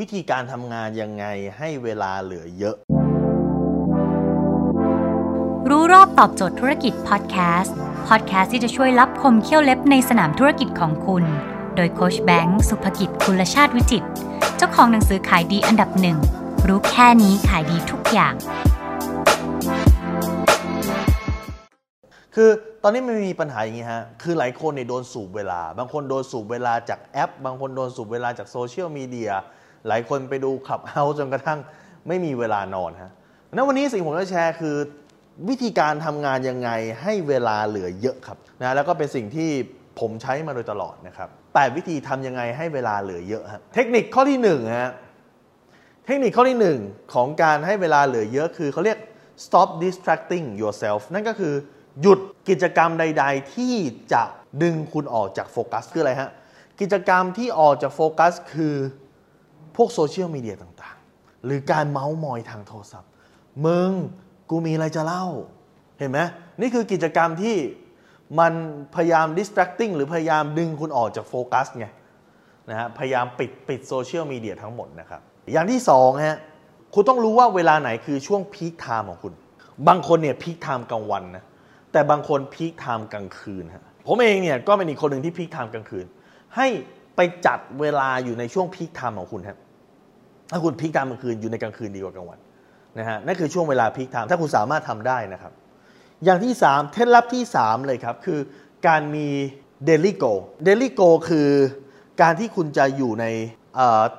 วิธีการทำงานยังไงให้เวลาเหลือเยอะ รู้รอบตอบโจทย์ธุรกิจพอดแคสต์พอดแคสต์ที่จะช่วยลับคมเขี้ยวเล็บในสนามธุรกิจของคุณ โดยโค้ชแบงค์สุภกิจคุลชาติวิจิต เจ้าของหนังสือขายดีอันดับหนึ่ง รู้แค่นี้ขายดีทุกอย่าง คือตอนนี้มันมีปัญหาอย่างนี้ฮะ คือหลายคนเนี่ยโดนสูบเวลา บางคนโดนสูบเวลาจากแอป บางคนโดนสูบเวลาจากโซเชียลมีเดีย หลายคนไปดูขับเฮาจนกระทั่งไม่มีเวลานอนฮะนั้นวันนี้สิ่งผมจะแชร์คือวิธีการทำงานยังไงให้เวลาเหลือเยอะครับนะแล้วก็เป็นสิ่งที่ผมใช้มาโดยตลอดนะครับแปดวิธีทำยังไงให้เวลาเหลือเยอะฮะเทคนิคข้อที่หนึ่งฮะเทคนิคข้อที่หนึ่งของการให้เวลาเหลือเยอะคือเขาเรียก stop distracting yourself นั่นก็คือหยุดกิจกรรมใด ๆ ที่จะดึงคุณออกจากโฟกัสคืออะไรฮะ กิจกรรมที่ออกจากโฟกัสคือ พวกโซเชียลมีเดียต่างๆ หรือการเมาส์มอยทางโทรศัพท์ มึงกูมีอะไรจะเล่า เห็นไหมนี่คือกิจกรรมที่มันพยายาม distracting หรือพยายามดึงคุณออกจากโฟกัสไงนะฮะพยายามปิดปิดโซเชียลมีเดียทั้งหมดนะครับ อย่างที่สองฮะคุณต้องรู้ว่าเวลาไหนคือช่วง peak time ของคุณ บางคนเนี่ย peak time กลางวันนะแต่บางคน peak time กลางคืนฮะผมเองเนี่ยก็เป็นอีกคนหนึ่งที่ peak time กลางคืน ให้ ไปจัดเวลาอยู่ในช่วง peak time ของคุณครับถ้าคุณ peak time กลางคืนอยู่ในกลางคืนดีกว่ากลางวันนะฮะนั่นคือช่วงเวลา peak time ถ้าคุณสามารถทำได้นะครับ อย่างที่ 3 เคล็ดลับที่ 3 เลยครับคือการมี daily goal daily goal คือการที่คุณจะอยู่ใน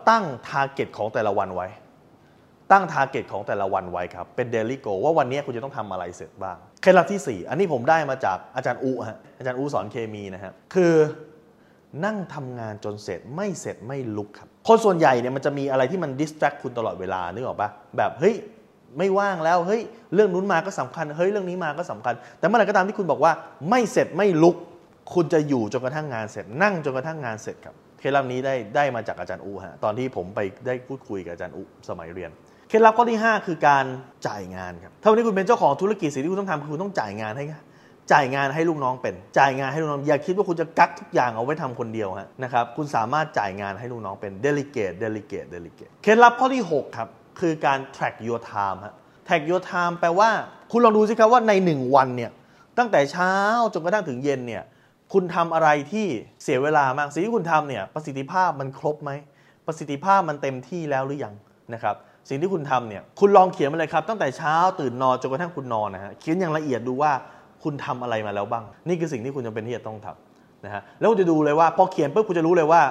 ตั้ง target ของแต่ละวันไว้ ตั้ง target ของแต่ละวันไว้ครับเป็น daily goal ว่าวันนี้คุณจะต้องทำอะไรเสร็จบ้างเคล็ดลับที่ 4 อันนี้ผมได้มาจากอาจารย์อุฮะอาจารย์อุสอนเคมีนะฮะคือ นั่งทำงานจนเสร็จไม่เสร็จไม่ลุกครับคนส่วนใหญ่เนี่ยมันจะมีอะไรที่มัน distract คุณตลอดเวลานึกออกปะแบบเฮ้ยไม่ว่างแล้วเฮ้ยเรื่องนู้นมาก็สำคัญเฮ้ยเรื่องนี้มาก็สำคัญ แต่เมื่อไหร่ก็ตามที่คุณบอกว่าไม่เสร็จไม่ลุก คุณจะอยู่จนกระทั่งงานเสร็จ นั่งจนกระทั่งงานเสร็จครับเคล็ดลับนี้ได้ได้มาจากอาจารย์อูฮะตอนที่ผมไปได้พูดคุยกับอาจารย์อูสมัยเรียนเคล็ดลับข้อที่ 5 คือการจ่ายงานครับถ้าวันนี้คุณเป็นเจ้าของธุรกิจสิ่งที่คุณต้องทำคือคุณต้องจ่ายงานให้ จ่ายงานให้ลูกน้องเป็น จ่ายงานให้ลูกน้อง อย่าคิดว่าคุณจะกักทุกอย่างเอาไว้ทำคนเดียวฮะนะครับ คุณสามารถจ่ายงานให้ลูกน้องเป็น delegate delegate delegate เคล็ดลับข้อที่หกครับ คือการ track your time ฮะ track your time แปลว่า คุณลองดูสิครับว่าในหนึ่งวันเนี่ย ตั้งแต่เช้าจนกระทั่งถึงเย็นเนี่ย คุณทำอะไรที่เสียเวลามาก สิ่งที่คุณทำเนี่ย ประสิทธิภาพมันครบไหม ประสิทธิภาพมันเต็มที่แล้วหรือยังนะครับสิ่งที่คุณทำเนี่ย คุณลองเขียนมาเลยครับ ตั้งแต่เช้าตื่นนอนจนกระทั่งคุณนอนนะฮะ เขียนอย่างละเอียดดูว่า คุณทำอะไรมาแล้วบ้าง นี่คือสิ่งที่คุณจำเป็นที่จะต้องทำนะฮะแล้วคุณจะดูเลยว่าพอเขียนปุ๊บคุณจะรู้เลยว่า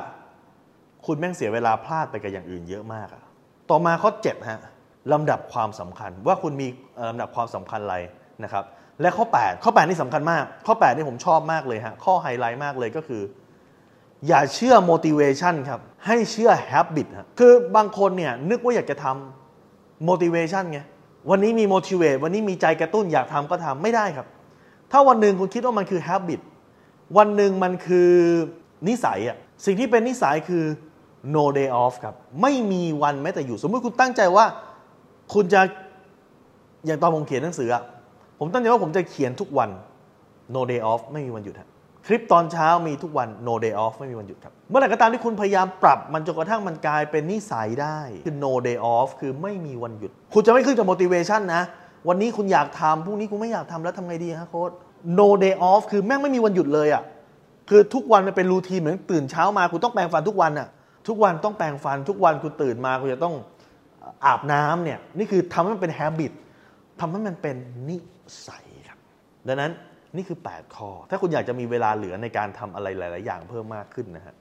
คุณแม่งเสียเวลาพลาดไปกับอย่างอื่นเยอะมากอะต่อมาข้อ7ฮะลำดับความสำคัญว่าคุณมีลำดับความสำคัญอะไรนะครับและข้อ 8 ข้อ 8 นี่สำคัญมาก ข้อ 8 นี่ผมชอบมากเลยฮะข้อไฮไลท์มากเลยก็คือ อย่าเชื่อ motivation ครับ ให้เชื่อ habit ฮะคือบางคนเนี่ยนึกว่าอยากจะทำ motivation ไงวันนี้มี motivate วันนี้มีใจกระตุ้นอยากทำก็ทำไม่ได้ครับ ถ้าวันหนึ่งคุณคิดว่ามันคือ habit วันหนึ่งมันคือนิสัยอะสิ่งที่เป็นนิสัยคือ no day off ครับ ไม่มีวันแม้แต่อยู่ สมมติคุณตั้งใจว่าคุณจะอย่างตอนผมเขียนหนังสืออะผมตั้งใจว่าผมจะเขียนทุกวัน no day off ไม่มีวันหยุดครับคลิปตอนเช้ามีทุกวัน no day off ไม่มีวันหยุดครับ เมื่อไหร่ก็ตามที่คุณพยายามปรับมันจนกระทั่งมันกลายเป็นนิสัยได้ คือ no day off คือไม่มีวันหยุด คุณจะไม่ขึ้นกับ motivation นะ วันนี้คุณอยากทำพรุ่งนี้คุณไม่อยากทำแล้วทำไงดีฮะโค้ด no day off คือแม่งไม่มีวันหยุดเลยอะคือทุกวันมันเป็นรูทีนเหมือนตื่นเช้ามาคุณต้องแปรงฟันทุกวันอะทุกวันต้องแปรงฟัน ทุกวันคุณตื่นมาคุณจะต้องอาบน้ำเนี่ยนี่คือทำให้มันเป็น habit ทำให้มันเป็นนิสัยครับดังนั้นนี่คือ 8 ข้อ ถ้าคุณอยากจะมีเวลาเหลือในการทำอะไรหลาย ๆ อย่างเพิ่มมากขึ้นนะฮะ